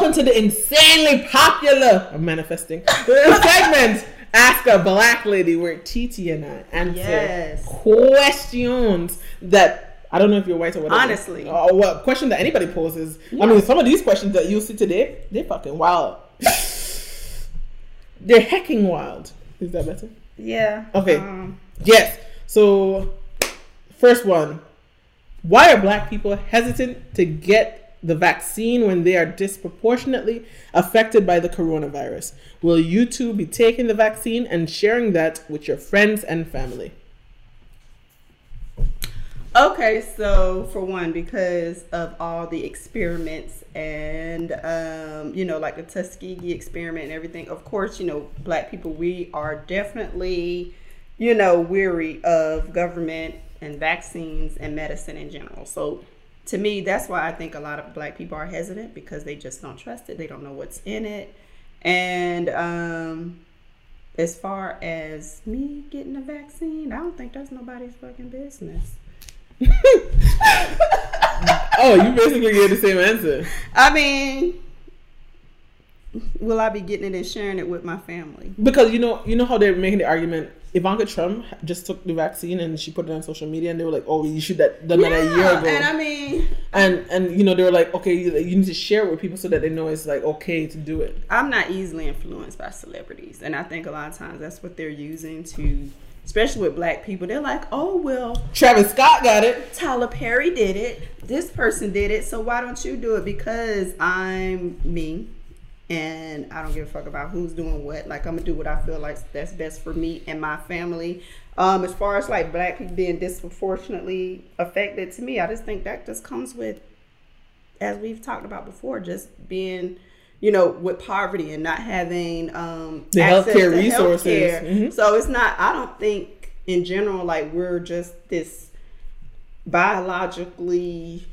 Welcome to the insanely popular I'm manifesting segment. Ask a black lady where Titi and I answer Yes. questions that I don't know if you're white or whatever. Honestly. or what question that anybody poses. I mean, some of these questions that you see today, they're fucking wild. they're hecking wild. Is that better? Yeah. Okay. Um, Yes. So, first one. Why are black people hesitant to get the vaccine when they are disproportionately affected by the coronavirus? Will you two be taking the vaccine and sharing that with your friends and family? Okay, so for one, because of all the experiments and um, you know, like the Tuskegee experiment and everything, of course, you know, black people we are definitely, you know, weary of government and vaccines and medicine in general. So to me, that's why I think a lot of black people are hesitant because they just don't trust it. They don't know what's in it. And um as far as me getting a vaccine, I don't think that's nobody's fucking business. Oh, you basically gave the same answer. I mean, will I be getting it and sharing it with my family? Because you know, you know how they're making the argument. Ivanka Trump just took the vaccine and she put it on social media, and they were like, "Oh, you should have done that a year ago." and I mean, and and you know they were like, "Okay, you, you need to share it with people so that they know it's like okay to do it." I'm not easily influenced by celebrities, and I think a lot of times that's what they're using to, especially with black people. They're like, "Oh well, Travis Scott got it. Tyler Perry did it. This person did it. So why don't you do it? Because I'm me, and I don't give a fuck about who's doing what. Like I'm gonna do what I feel like that's best for me and my family. Um, as far as like black people being disproportionately affected, to me, I just think that just comes with, as we've talked about before, just being. You know, with poverty and not having um, The access healthcare to resources. healthcare. Mhm. So it's not. I don't think in general like we're just this biologically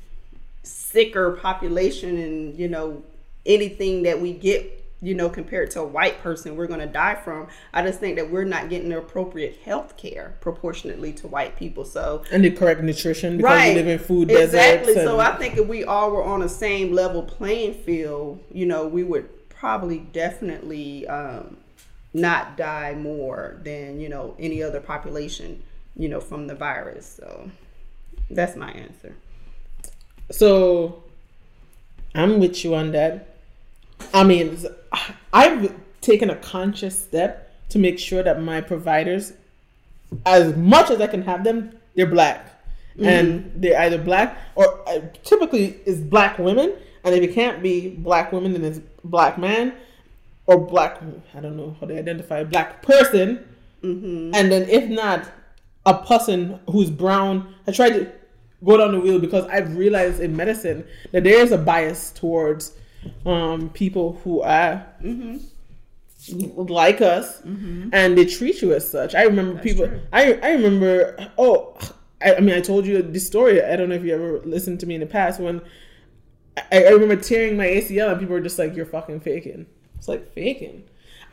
sicker population and you know anything that we get you know compared to a white person we're going to die from i just think that we're not getting the appropriate health care proportionately to white people so And the correct nutrition because right we live in food exactly deserts. so i think if we all were on the same level playing field you know we would probably definitely um, not die more than you know any other population you know from the virus so that's my answer So I'm with you on that. I mean, I've taken a conscious step to make sure that my providers, as much as I can have them, they're black. And they're either black or uh, typically is black women. And if it can't be black women, then it's black man or black, I don't know how they identify, black person. And then if not, a person who's brown. I tried to go down the wheel because I've realized in medicine that there is a bias towards um, people who are like us and they treat you as such. I remember people. true. I I remember. Oh, I, I mean, I told you this story. I don't know if you ever listened to me in the past when I, I remember tearing my ACL and people were just like, "You're fucking faking." It's like faking,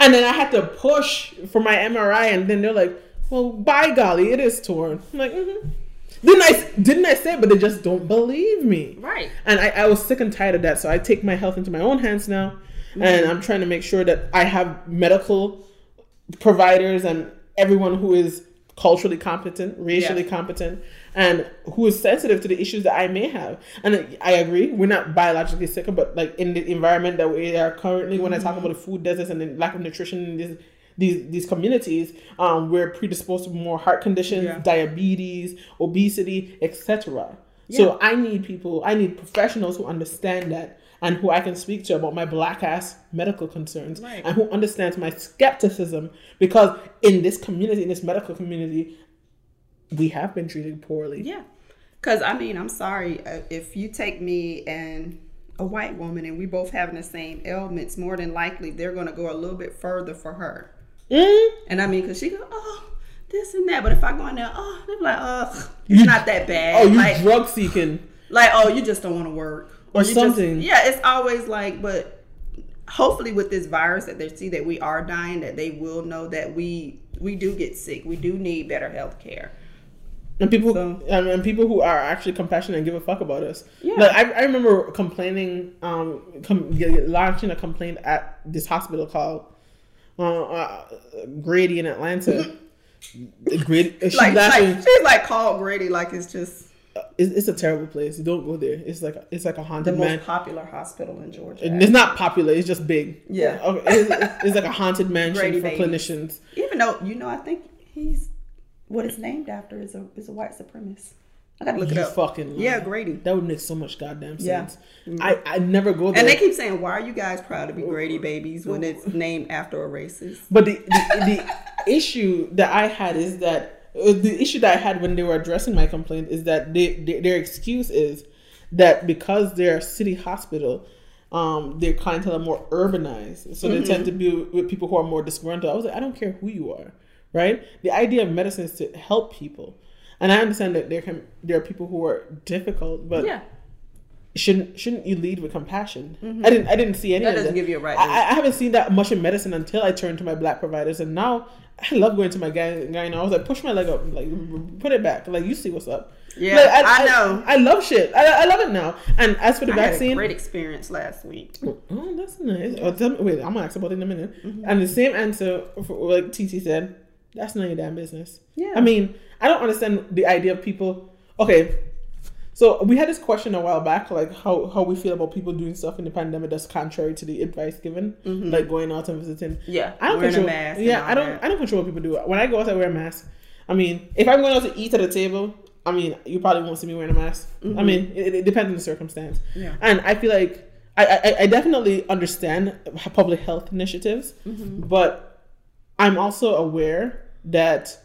and then I had to push for my MRI, and then they're like, "Well, by golly, it is torn." I'm like, mm-hmm. Didn't I? Didn't I say? it? But they just don't believe me. right And I, I was sick and tired of that. So I take my health into my own hands now. And mm-hmm. I'm trying to make sure that I have medical providers and everyone who is culturally competent, racially Yeah. competent, and who is sensitive to the issues that I may have. And I agree, we're not biologically sicker, but like in the environment that we are currently, when I talk mm-hmm. about the food deserts and the lack of nutrition in these these these communities, um, we're predisposed to more heart conditions, Yeah. diabetes, obesity, etc. So I need people, I need professionals who understand that and who I can speak to about my black ass medical concerns Right. and who understands my skepticism because in this community, in this medical community, we have been treated poorly. Yeah. Because, I mean, I'm sorry. uh, If you take me and a white woman and we both having the same ailments, more than likely they're going to go a little bit further for her. Mm? And I mean, because she go, oh, this and that. But if I go in there, oh, they're like, oh, it's You- not that bad. Oh, you like, drug seeking. like, oh, you just don't want to work. Or you just- something. yeah, it's always like, but hopefully with this virus that they see that we are dying, that they will know that we we do get sick. We do need better health care. And people, So- and, and people who are actually compassionate and give a fuck about us. Yeah. Like I, I remember complaining, um, com- launching a complaint at this hospital called uh, uh, Grady in Atlanta. Grady, she's like, laughing. like she's like called Grady, like it's just it's, it's a terrible place. You don't go there. It's like it's like a the haunted most man. popular hospital in Georgia. And it's not popular. It's just big. Yeah. Okay. It's, it's like a haunted mansion Grady for clinicians. Even though you know, I think he's what it's named after is a is a white supremacist. I gotta look it You up. fucking lie. Yeah, Grady. That would make so much goddamn Yeah. sense. I I never go there. And they keep saying, "Why are you guys proud to be Grady babies when it's named after a racist?" But the, the, the issue that I had is that uh, the issue that I had when they were addressing my complaint is that they, they, their excuse is that because they're a city hospital, um, their clientele are more urbanized, so they tend to be with people who are more disgruntled. I was like, I don't care who you are, right? The idea of medicine is to help people, and I understand that there can there are people who are difficult, but Yeah, shouldn't shouldn't you lead with compassion? I didn't I didn't see any that of doesn't that. give you a right. I, I haven't seen that much in medicine until I turned to my black providers, and now I love going to my guy. guy and I was like, push my leg up, like put it back, like you see what's up. Yeah, Like, I know. I, love shit. I, I love it now. And as for the I had a vaccine, great experience last week. oh, that's nice. Oh, tell me, wait, I'm gonna ask about it in a minute. Mm-hmm. And the same answer, for, like Titi said, that's none of your damn business. Yeah. I mean, I don't understand the idea of people. Okay, so we had this question a while back, like how, how we feel about people doing stuff in the pandemic that's contrary to the advice given, like going out and visiting. Yeah, I don't Mm-hmm. wearing control. a mask. yeah, I don't. that. I don't control what people do. When I go out, I wear a mask. I mean, if I'm going out to eat at a table, I mean, you probably won't see me wearing a mask. I mean, it, it depends on the circumstance. Mm-hmm. Yeah. And I feel like I, I, I definitely understand public health initiatives, Mm-hmm. but I'm also aware that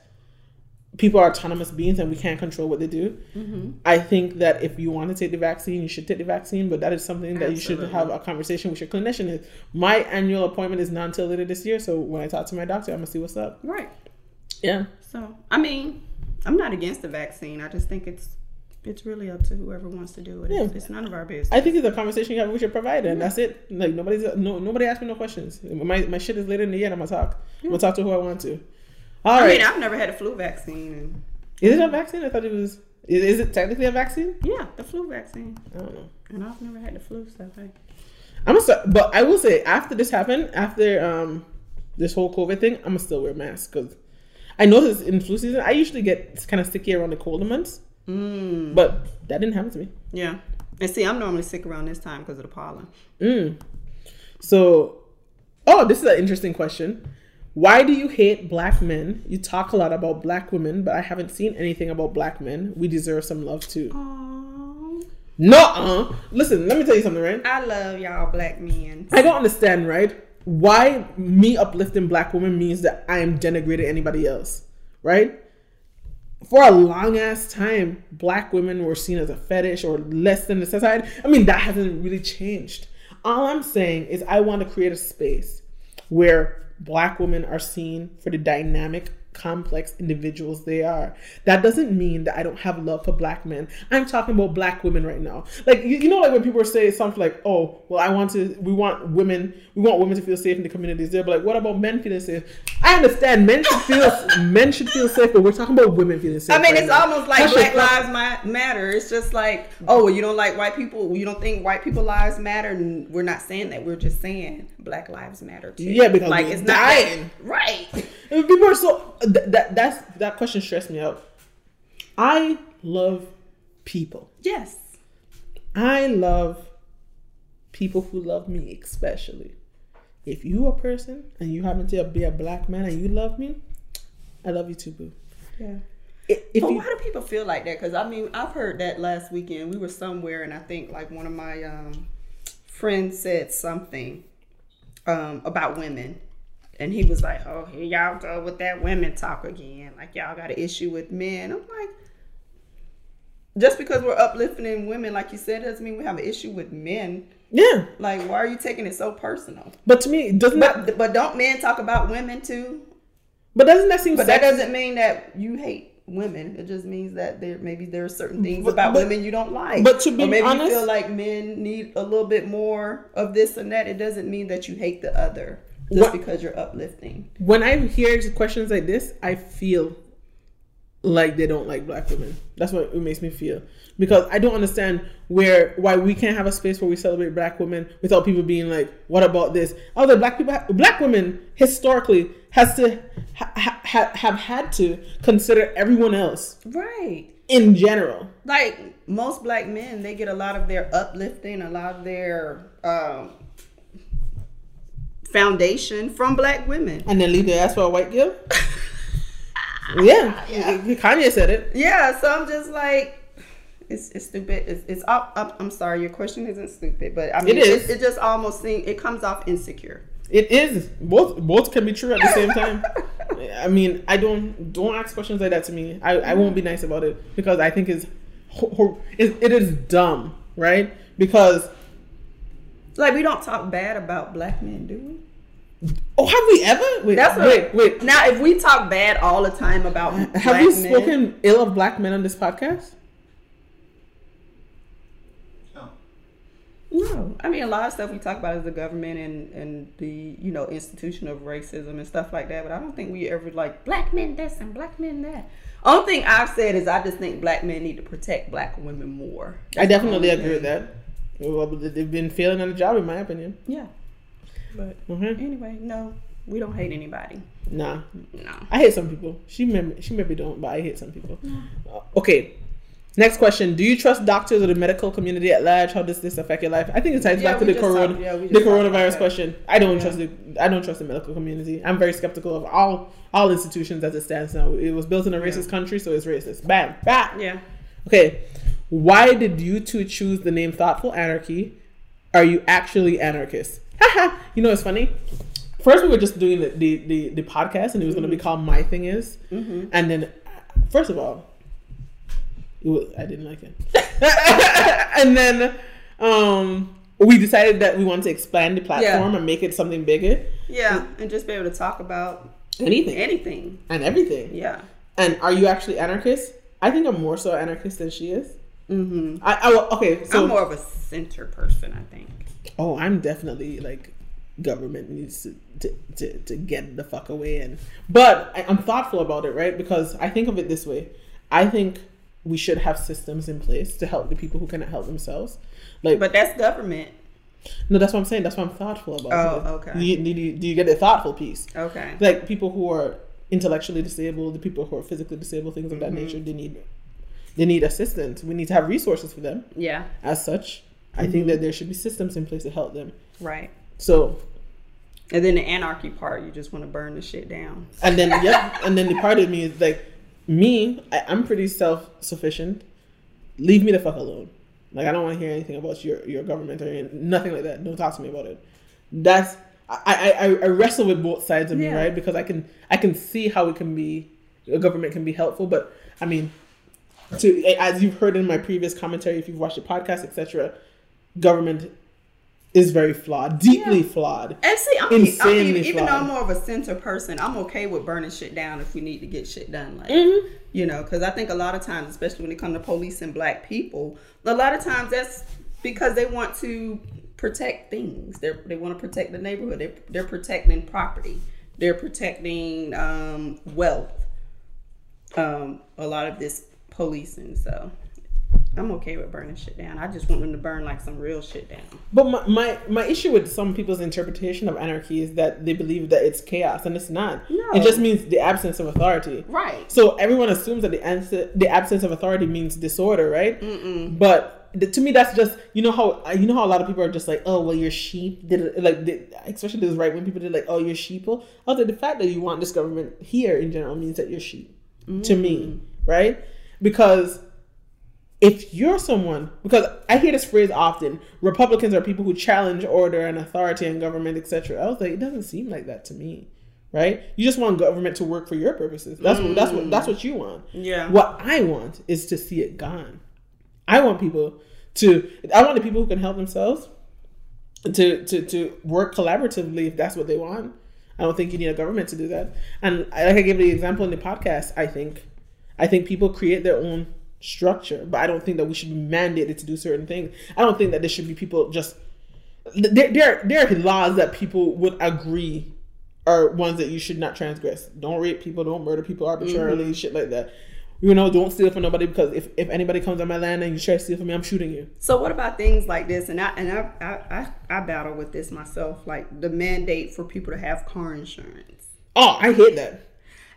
people are autonomous beings and we can't control what they do. Mm-hmm. I think that if you want to take the vaccine, you should take the vaccine, but that is something that you should have a conversation with your clinician. Is my annual appointment is not until later this year, so when I talk to my doctor, I'm gonna see what's up. Right. Yeah, So, I mean, I'm not against the vaccine. I just think it's it's really up to whoever wants to do it. It's, Yeah. it's none of our business. I think it's a conversation you have with your provider, and that's it. Like nobody's no nobody asked me no questions. My my shit is later in the year, and I'm gonna talk. I'm gonna talk to who I want to. All I right, mean, I've never had a flu vaccine, and is it a vaccine? I thought it was. Is, is it technically a vaccine? yeah, the flu vaccine, I don't know. and I've never had the flu. So. I'm start, but I will say after this happened, after um this whole COVID thing, I'm gonna still wear masks because I noticed in flu season I usually get kind of sticky around the colder months, Mm, but that didn't happen to me. yeah. And see, I'm normally sick around this time because of the pollen. Mm. So, oh, this is an interesting question. Why do you hate black men? You talk a lot about black women, but I haven't seen anything about black men. We deserve some love too. No, uh. Listen, let me tell you something, right? I love y'all black men. I don't understand, right? Why me uplifting black women means that I am denigrating anybody else, right? For a long ass time, black women were seen as a fetish or less than the society. I mean, that hasn't really changed. All I'm saying is, I want to create a space where black women are seen for the dynamic, complex individuals they are. That doesn't mean that I don't have love for black men. I'm talking about black women right now. Like you, you know, like when people say something like, "Oh, well, I want to. We want women. We want women to feel safe in the communities." They're like, "What about men feeling safe?" I understand men should feel men should feel safe, but we're talking about women feeling safe. I mean, right it's now. almost like That's Black. Lives Ma- Matter. It's just like, oh, well, you don't like white people. You don't think white people lives matter. And we're not saying that. We're just saying Black Lives Matter too. Yeah, because like it's not dying. that- right. People are so th- that that's that question stressed me out. I love people. Yes. I love people who love me, especially. If you a person and you happen to be a black man and you love me, I love you too, boo. Yeah. If But you, why do people feel like that? Because I mean, I've heard that last weekend. We were somewhere, and I think like one of my um, friends said something um, about women, and he was like, "Oh, here y'all go with that women talk again. Like y'all got an issue with men." I'm like, just because we're uplifting women, like you said, doesn't mean we have an issue with men. yeah, Like, why are you taking it so personal? but to me, doesn't that? But but don't men talk about women too? But doesn't that seem? But that doesn't mean that you hate women. It just means that there maybe there are certain things But- about but- women you don't like. but to be or maybe honest- you feel like men need a little bit more of this and that. It doesn't mean that you hate the other just What- because you're uplifting. when I hear questions like this, I feel like they don't like black women. That's what it makes me feel because I don't understand where why we can't have a space where we celebrate black women without people being like, "What about this?" Other black people, black women historically has to ha, ha, have had to consider everyone else, right? In general, like most black men, they get a lot of their uplifting, a lot of their um, foundation from black women, and then leave their ass for a white girl. yeah, yeah, Kanye said it. Yeah, so I'm just like, it's, it's stupid. It's, it's up, up, I'm sorry, your question isn't stupid, but I mean, it is. It, it just almost seems it comes off insecure. It is both. Both can be true at the same time. I mean, I don't don't ask questions like that to me. I, I won't be nice about it because I think it's it is dumb, right? Because like we don't talk bad about black men, do we? Oh, have we ever? Wait, That's wait, wait. Now, if we talk bad all the time about have we spoken men, ill of black men on this podcast? No. no, I mean a lot of stuff we talk about is the government and and the you know institution of racism and stuff like that. But I don't think we ever like black men this and black men that. Only thing I've said is I just think black men need to protect black women more. That's I definitely agree with that. Well, they've been failing on the job, in my opinion. Yeah. But mm-hmm. anyway, no, we don't hate anybody. Nah. No. I hate some people. She maybe she maybe don't, but I hate some people. No. Uh, okay. Next question: Do you trust doctors or the medical community at large? How does this affect your life? I think it ties yeah, back to the corona, talk, yeah, the coronavirus question. I don't yeah. trust the I don't trust the medical community. I'm very skeptical of all all institutions as it stands now. It was built in a racist country, so it's racist. Bam, bam. Yeah. Okay. Why did you two choose the name Thoughtful Anarchy? Are you actually anarchists? you know, it's funny. First, we were just doing the the, the, the podcast, and it was mm-hmm. going to be called My Thing Is, mm-hmm. and then, first of all, was, I didn't like it. and then um, we decided that we wanted to expand the platform yeah. and make it something bigger. Yeah, and just be able to talk about anything, anything, and everything. Yeah. And are you actually anarchist? I think I'm more so anarchist than she is. Mm-hmm. I, I okay. So I'm more of a center person. I think. Oh, I'm definitely like government needs to, to, to, to get the fuck away and but I, I'm thoughtful about it right because I think of it this way I think we should have systems in place to help the people who cannot help themselves. Like, but that's government. No, that's what I'm saying. That's what I'm thoughtful about. Oh, okay. Do you, do you, do you get the thoughtful piece? Okay. Like people who are intellectually disabled, the people who are physically disabled, things of that mm-hmm. nature, they need they need assistance. We need to have resources for them. Yeah. As such, mm-hmm. I think mm-hmm. that there should be systems in place to help them. Right. So. And then the anarchy part, you just want to burn the shit down. And then yep, and then the part of me is like me, I, am pretty self sufficient. Leave me the fuck alone. Like I don't want to hear anything about your your government or anything, nothing like that. Don't talk to me about it. That's I, I, I wrestle with both sides of yeah. me, right? Because I can I can see how it can be a government can be helpful, but I mean, to as you've heard in my previous commentary, if you've watched the podcast, etc., government is very flawed, deeply yeah. flawed. And see, I'm, insanely I mean, even flawed. though I'm more of a center person, I'm okay with burning shit down if we need to get shit done. Like, mm-hmm. you know, because I think a lot of times, especially when it comes to police and black people, a lot of times that's because they want to protect things. They they want to protect the neighborhood. They're, they're protecting property. They're protecting um, wealth. Um, a lot of this policing. So I'm okay with burning shit down. I just want them to burn like some real shit down. But my, my, my issue with some people's interpretation of anarchy is that they believe that it's chaos, and it's not. No. It just means the absence of authority. Right. So everyone assumes that the answer, the absence of authority means disorder, right? Mm-mm. But the, to me, that's just you know how you know how a lot of people are just like, oh well, you're sheep. Did like did, especially those right when people did like, oh you're sheeple. Although the fact that you want this government here in general means that you're sheep. Mm-hmm. To me, mm. right? Because if you're someone because I hear this phrase often, Republicans are people who challenge order and authority and government, etc. I was like, it doesn't seem like that to me. Right? You just want government to work for your purposes. That's mm. what that's what that's what you want. Yeah. What I want is to see it gone. I want people to I want the people who can help themselves to to to work collaboratively if that's what they want. I don't think you need a government to do that. And like I gave the example in the podcast, I think I think people create their own structure. But I don't think that we should be mandated to do certain things. I don't think that there should be people just there there there are laws that people would agree are ones that you should not transgress. Don't rape people, don't murder people arbitrarily, mm-hmm. shit like that. You know, don't steal from nobody because if, if anybody comes on my land and you try to steal from me, I'm shooting you. So what about things like this? And I and I I, I, I battle with this myself, like the mandate for people to have car insurance. Oh, I hate that.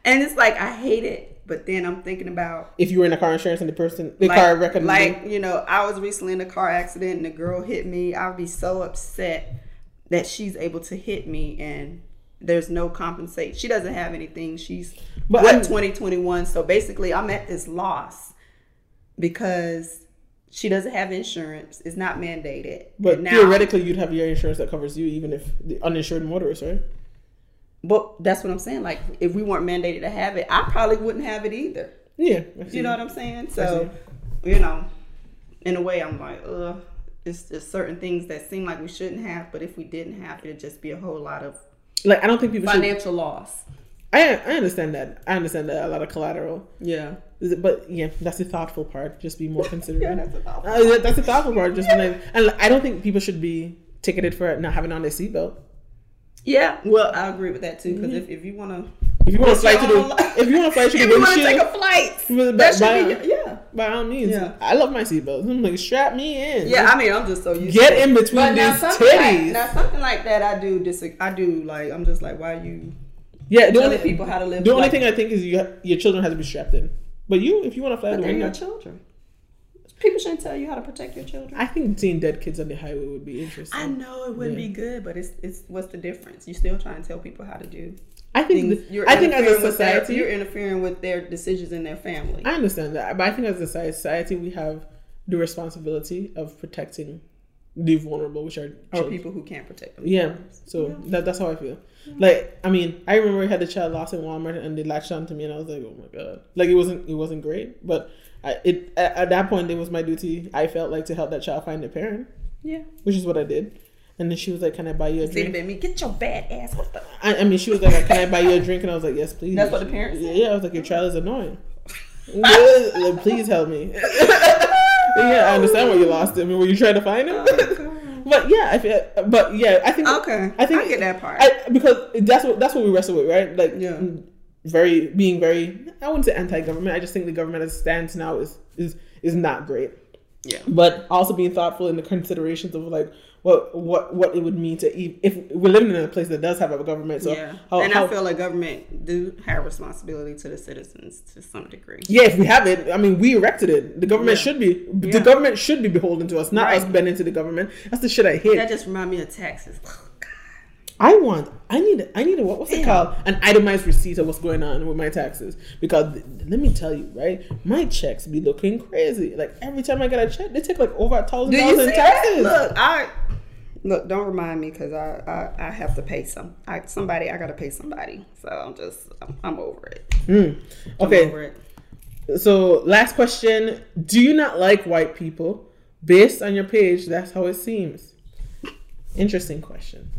And it's like I hate it, but then I'm thinking about If you were in a car insurance and the person, the like, car recommended, like you know, I was recently in a car accident and the girl hit me. I'd be so upset that she's able to hit me and there's no compensate. She doesn't have anything. She's But what I'm- 2021. So basically, I'm at this loss because she doesn't have insurance. It's not mandated. but now- theoretically, you'd have your insurance that covers you, even if the uninsured motorist, right? But that's what I'm saying. Like, if we weren't mandated to have it, I probably wouldn't have it either. Yeah. You know what I'm saying? So, you know, in a way, I'm like, ugh. It's just certain things that seem like we shouldn't have, but if we didn't have it, it'd just be a whole lot of like I don't think people should. financial loss. I I understand that. I understand that a lot of collateral, Yeah. But yeah, that's the thoughtful part. Just be more considerate. Yeah, that's a thoughtful Uh, that's the thoughtful part. Just when I, and I don't think people should be ticketed for not having on their seatbelt. Yeah. Well, I agree with that too. Because if, if you want to, If you want to fly to the, life. if you want to fly to the, if you want to take a flight, But- that should but- be yeah. by all means, Yeah. I love my seatbelt. I'm like, strap me in. Yeah, I mean, I'm just so used Get in between But now these something like- titties. now something like that, I do disagree. I do like. I'm just like, why you yeah. The telling only people how to live? the only like, thing I think is you your children have to be strapped in. But you, if you want to fly but the they're your children. People shouldn't tell you how to protect your children. I think seeing dead kids on the highway would be interesting. I know it wouldn't Yeah. be good, but it's it's what's the difference? You're still trying to tell people how to do I think things. You're I think as a with their- society, you're interfering with their decisions in their family. I understand that, but I think as a society, we have the responsibility of protecting the vulnerable, which are or people who can't protect them. Yeah, so That, that's how I feel. Like, I mean, I remember I had the child lost in Walmart, and they latched on to me, and I was like, oh my god, like it wasn't it wasn't great, but I, it at, at that point it was my duty. I felt like to help that child find a parent, Yeah. which is what I did. And then she was like, "Can I buy you a drink?" me, get your bad ass. What the? I, I mean, she was like, "Can I buy you a drink?" And I was like, "Yes, please." That's what the parents Yeah, said? yeah, I was like, "Your child is annoying." Yeah, please help me. yeah, I understand why you lost him. and Were you trying to find him? Oh but yeah, I feel. But yeah, I think. Okay, I think I get that part. I, because that's what that's what we wrestle with, right? Like, Yeah. Very being very. I wouldn't say anti-government. I just think the government as it stands now is is is not great. Yeah. But also being thoughtful in the considerations of like what what what it would mean to if we're living in a place that does have a government. So yeah, how, and how- I feel like government do have responsibility to the citizens to some degree. yeah, if we have it, I mean, we erected it. The government Yeah. should be Yeah. the government should be beholden to us, not Right. us bending to the government. That's the shit I hate. That just remind me of taxes. I want, I need, I need a what, what's it called? An itemized receipt of what's going on with my taxes. Because th- let me tell you, right, my checks be looking crazy. Like every time I get a check, they take like over a thousand dollars in see that? taxes. Look, I look. Don't remind me because I, I I have to pay some. I somebody I gotta pay somebody. So I'm just I'm, I'm over it. Mm. Okay, over it. so last question: Do you not like white people? Based on your page, that's how it seems. Interesting question.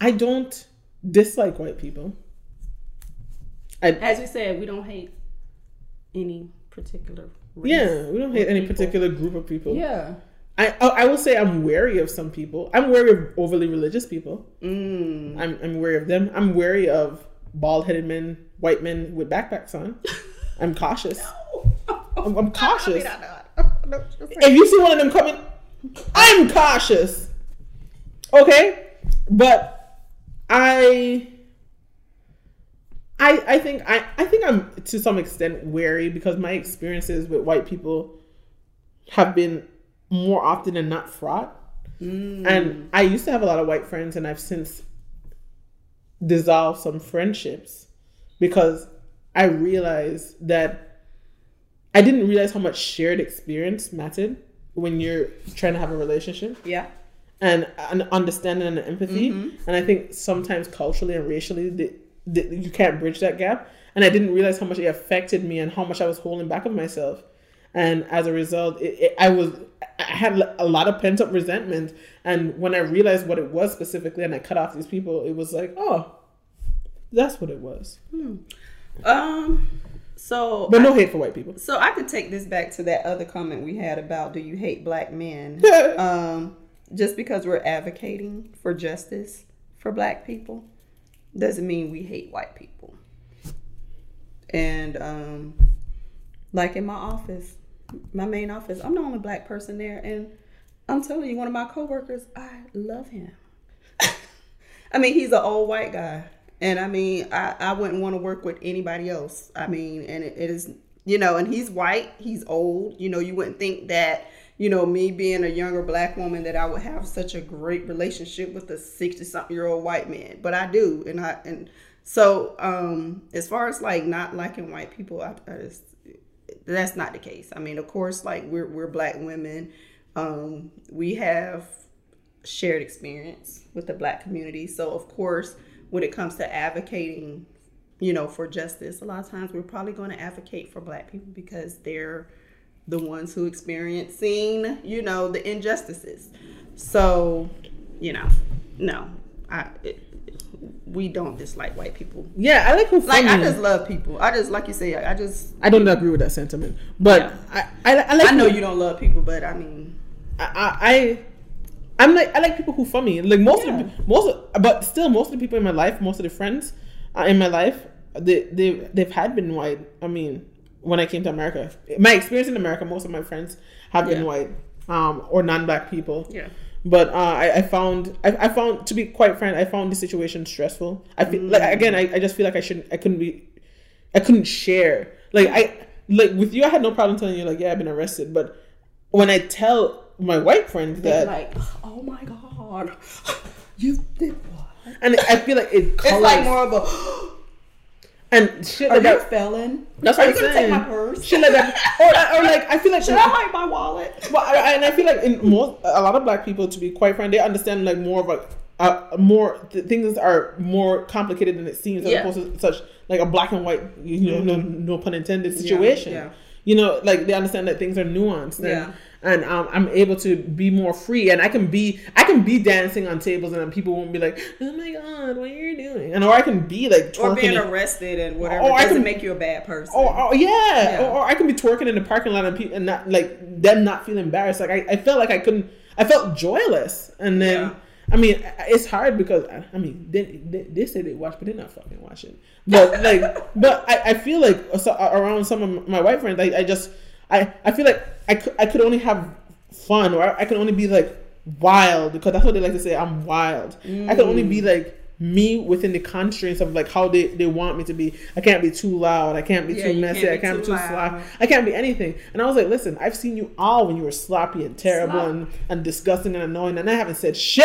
I don't dislike white people. I As we said, we don't hate any particular. Race yeah, we don't hate any people. particular group of people. Yeah. I I I will say I'm wary of some people. I'm wary of overly religious people. Mm. I'm I'm wary of them. I'm wary of bald headed men, white men with backpacks on. I'm cautious. I'm, I'm cautious. If you see one of them coming, I'm cautious. Okay, but I. I, I think I, I think I'm to some extent wary because my experiences with white people have been more often than not fraught. Mm. And I used to have a lot of white friends, and I've since dissolved some friendships because I realized that I didn't realize how much shared experience mattered when you're trying to have a relationship Yeah. And an understanding and empathy. And I think sometimes culturally and racially, the, the, you can't bridge that gap. And I didn't realize how much it affected me and how much I was holding back of myself. And as a result, it, it, I was I had a lot of pent up resentment. And when I realized what it was specifically, and I cut off these people, it was like, oh, that's what it was. Um. So. But no hate for white people. So I could take this back to that other comment we had about do you hate black men? um, just because we're advocating for justice for black people doesn't mean we hate white people. And um, like in my office, my main office, I'm the only black person there, and I'm telling you, one of my coworkers, I love him. I mean, he's an old white guy, and I mean, I, I wouldn't want to work with anybody else. I mean, and it, it is, you know, and he's white, he's old. You know, you wouldn't think that, you know, me being a younger black woman, that I would have such a great relationship with a sixty something year old white man, but I do, and I and so um as far as like not liking white people, I, I just that's not the case. I mean, of course, like we're we're black women. Um, we have shared experience with the black community. So of course, when it comes to advocating, you know, for justice, a lot of times we're probably going to advocate for black people because they're the ones who experiencing, you know, the injustices. So, you know, no, I it, we don't dislike white people. Yeah, I like who Like I just love people. I just like you say. I just I don't agree with that sentiment, but Yeah. I, I, I like. I know who- you don't love people, but I mean, I, I, I'm like I like people who funny. Like most of the most, of, but still most of the people in my life, most of the friends uh, in my life, they they they've had been white. I mean, when I came to America, my experience in America, most of my friends have been Yeah. white, um, or non-black people. yeah, But uh, I, I found I, I found to be quite frank, I found the situation stressful. I feel like again, I, I just feel like I shouldn't, I couldn't be, I couldn't share. Like I like with you, I had no problem telling you like, yeah, I've been arrested. But when I tell my white friends they're that, like, oh my god, you did what? and I feel like it It's like more of a, and shit are like you a that. felon? That's are what you I'm gonna saying. take my purse? Shit like that, or, or like I feel like Should I hide my wallet? Well, I, and I feel like in most a lot of black people, to be quite frank, they understand like more of a. Uh, more th- things are more complicated than it seems as Yeah. opposed to such like a black and white you know no, no pun intended situation yeah. you know like they understand that things are nuanced and, Yeah. And um, i'm able to be more free and i can be i can be dancing on tables and then people won't be like oh my god what are you doing and or i can be like Or being arrested and whatever Or I doesn't can- make you a bad person. or, or yeah, Yeah. Or, or I can be twerking in the parking lot and, pe- and not like them not feel embarrassed. Like I, I felt like I couldn't. I felt joyless, and then Yeah. I mean it's hard because I, I mean they, they, they say they watch, but they're not fucking watching. But like, but I, I feel like so, around some of my white friends, I, I just I, I feel like I could I could only have fun or I, I could only be like wild because that's what they like to say. I'm wild. I could only be mm. like me within the constraints of like how they, they want me to be. I can't be too loud. I can't be Yeah, too messy. can't I can't be too too sloppy. I can't be anything. And I was like, listen, I've seen you all when you were sloppy and terrible Slop. and, and disgusting and annoying, and I haven't said shit.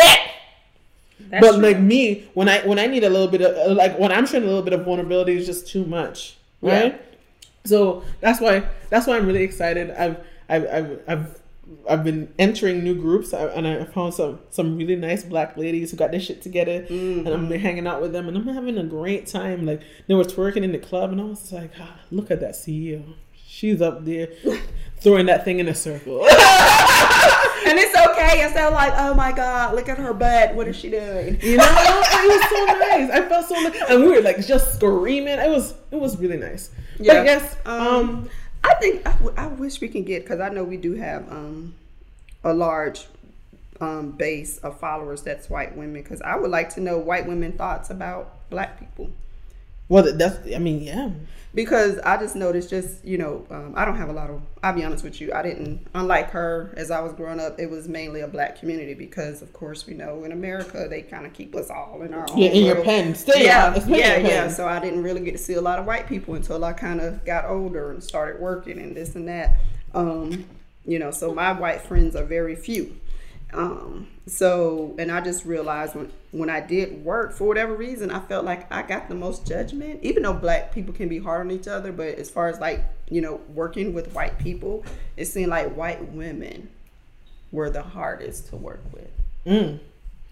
That's but true. like me, when I when I need a little bit of like when I'm showing a little bit of vulnerability, is just too much, right? So that's why that's why I'm really excited. I've I've I've, I've I've been entering new groups and I found some some really nice black ladies who got their shit together and I've been hanging out with them and I'm having a great time. Like they were twerking in the club and I was like, ah, look at that CEO. She's up there throwing that thing in a circle. and it's okay instead of like, oh my god, look at her butt. What is she doing? You know, it was so nice. I felt so nice, and we were like just screaming. It was it was really nice. Yeah. But yes, Um, um, I think I, w- I wish we can get because I know we do have um, a large um, base of followers that's white women. Because I would like to know white women thoughts about black people. Well, that's I mean, yeah, because I just noticed just you know um, I don't have a lot of I'll be honest with you I didn't unlike her as I was growing up it was mainly a black community because of course we know in America they kind of keep us all in our own yeah, in your pen, stay yeah yeah. yeah so I didn't really get to see a lot of white people until I kind of got older and started working and this and that. Um, you know so my white friends are very few. Um, so and I just realized when when I did work for whatever reason I felt like I got the most judgment even though black people can be hard on each other but as far as like you know working with white people it seemed like white women were the hardest to work with Mm.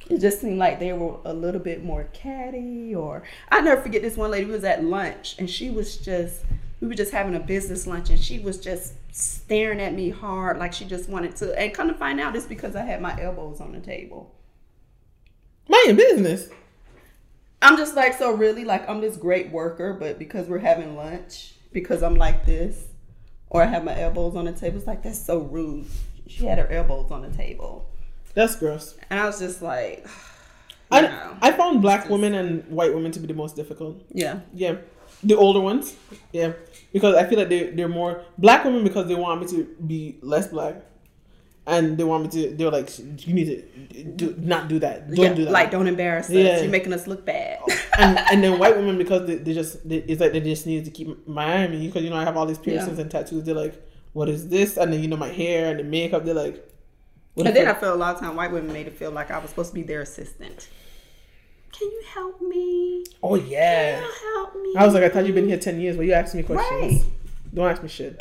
it just seemed like they were a little bit more catty or I never forget this one lady who was at lunch and she was just we were just having a business lunch and she was just staring at me hard like she just wanted to and come to find out it's because I had my elbows on the table. Mind business. I'm just like so really like I'm this great worker but because we're having lunch because I'm like this or I have my elbows on the table it's like that's so rude. She had her elbows on the table. That's gross. And I was just like I, know. I found black women and white women to be the most difficult. yeah. Yeah, The older ones, yeah, because I feel like they they're more black women because they want me to be less black, and they want me to. They're like, you need to do not do that. Don't yeah, do that. like don't embarrass us. Yeah. You're making us look bad. and and then white women because they, they just they, it's like they just need to keep my eye on me because you know I have all these piercings and tattoos. They're like, what is this? And then you know my hair and the makeup. They're like, what and the then I feel a lot of time white women made it feel like I was supposed to be their assistant. Can you help me? oh Can yeah. you help me? I was like, I thought you've been here ten years, but you asking me questions. Right. Don't ask me shit.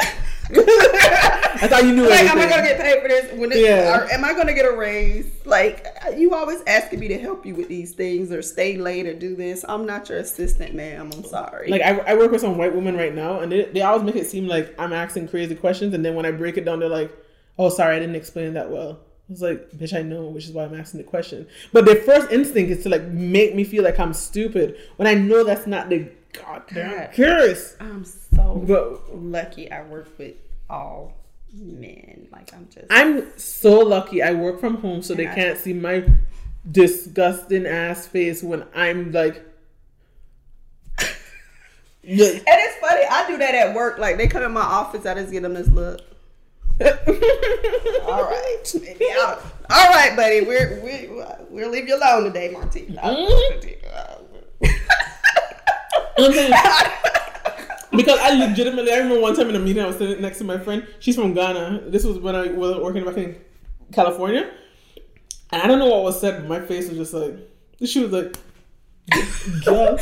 I thought you knew Like, everything. am I gonna get paid for this? When it, Yeah. am I gonna get a raise? Like, you always asking me to help you with these things, or stay late, or do this. I'm not your assistant, ma'am. I'm sorry. Like I, I work with some white women right now, and they, they always make it seem like I'm asking crazy questions, and then when I break it down, they're like, "Oh, sorry, I didn't explain that well." I was like, "Bitch, I know," which is why I'm asking the question. But their first instinct is to like make me feel like I'm stupid when I know that's not the goddamn God. case. I'm so But lucky. I work with all men. Like I'm just. I'm so lucky. I work from home, so they I- can't see my disgusting ass face when I'm like. Yeah. and it's funny. I do that at work. Like they come in my office, I just give them this look. All right, maybe I'll- all right, buddy. We're we we'll leave you alone today, Martina. Mm-hmm. I'm saying- uh, because I legitimately, I remember one time in a meeting, I was sitting next to my friend. She's from Ghana. This was when I was working back in California, and I don't know what was said, but my face was just like. She was like, "Girl."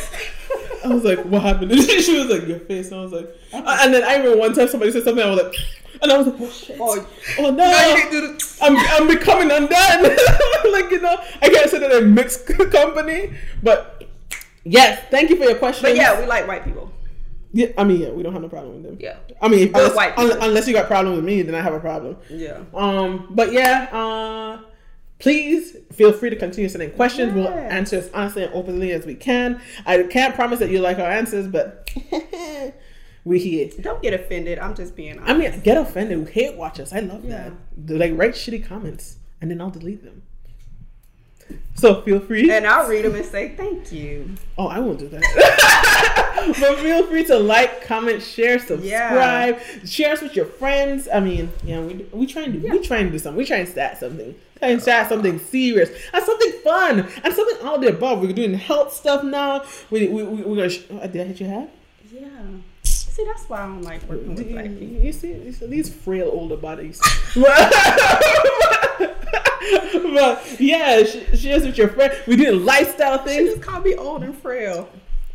I was like, "What happened?" she was like, "Your face." And I was like, and then I remember one time somebody said something. I was like, and I was like, "Oh shit! Oh, Oh no!" didn't do the- I'm I'm becoming undone. like you know, I can't say that I'm mixed company, but yes, thank you for your question. But yeah, we like white people. Yeah, I mean, yeah, we don't have no problem with them. Yeah. I mean, unless, white un- unless you got problem with me, then I have a problem. Yeah. Um, but yeah, uh, please feel free to continue sending questions. We'll answer as honestly and openly as we can. I can't promise that you like our answers, but we're here. Don't get offended. I'm just being honest. I mean, get offended, hate watch us. I love Yeah. that. Like write shitty comments and then I'll delete them. So feel free. and I'll read them and say thank you. Oh, I won't do that. but feel free to like, comment, share, subscribe, share us with your friends. I mean, yeah, we we try and do we try and do something. We try and start something. Try and start something serious and something fun and something all the above. We're doing health stuff now. We we we we're gonna. Sh- oh, did I hit your head? Yeah. See, that's why I don't like working with black people. You see, you see these frail older bodies. but yeah, she, share us with your friend. We doing lifestyle things. She just called me old and frail.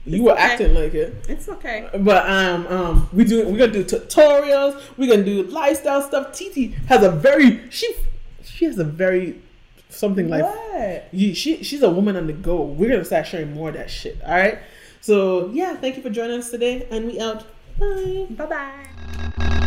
You were okay. acting like it. It's okay. But um um we do we're gonna do tutorials, we're gonna do lifestyle stuff. Titi has a very she she has a very something like What? you, she she's a woman on the go. We're gonna start sharing more of that shit. Alright? So yeah, thank you for joining us today and we out. Bye. Bye bye.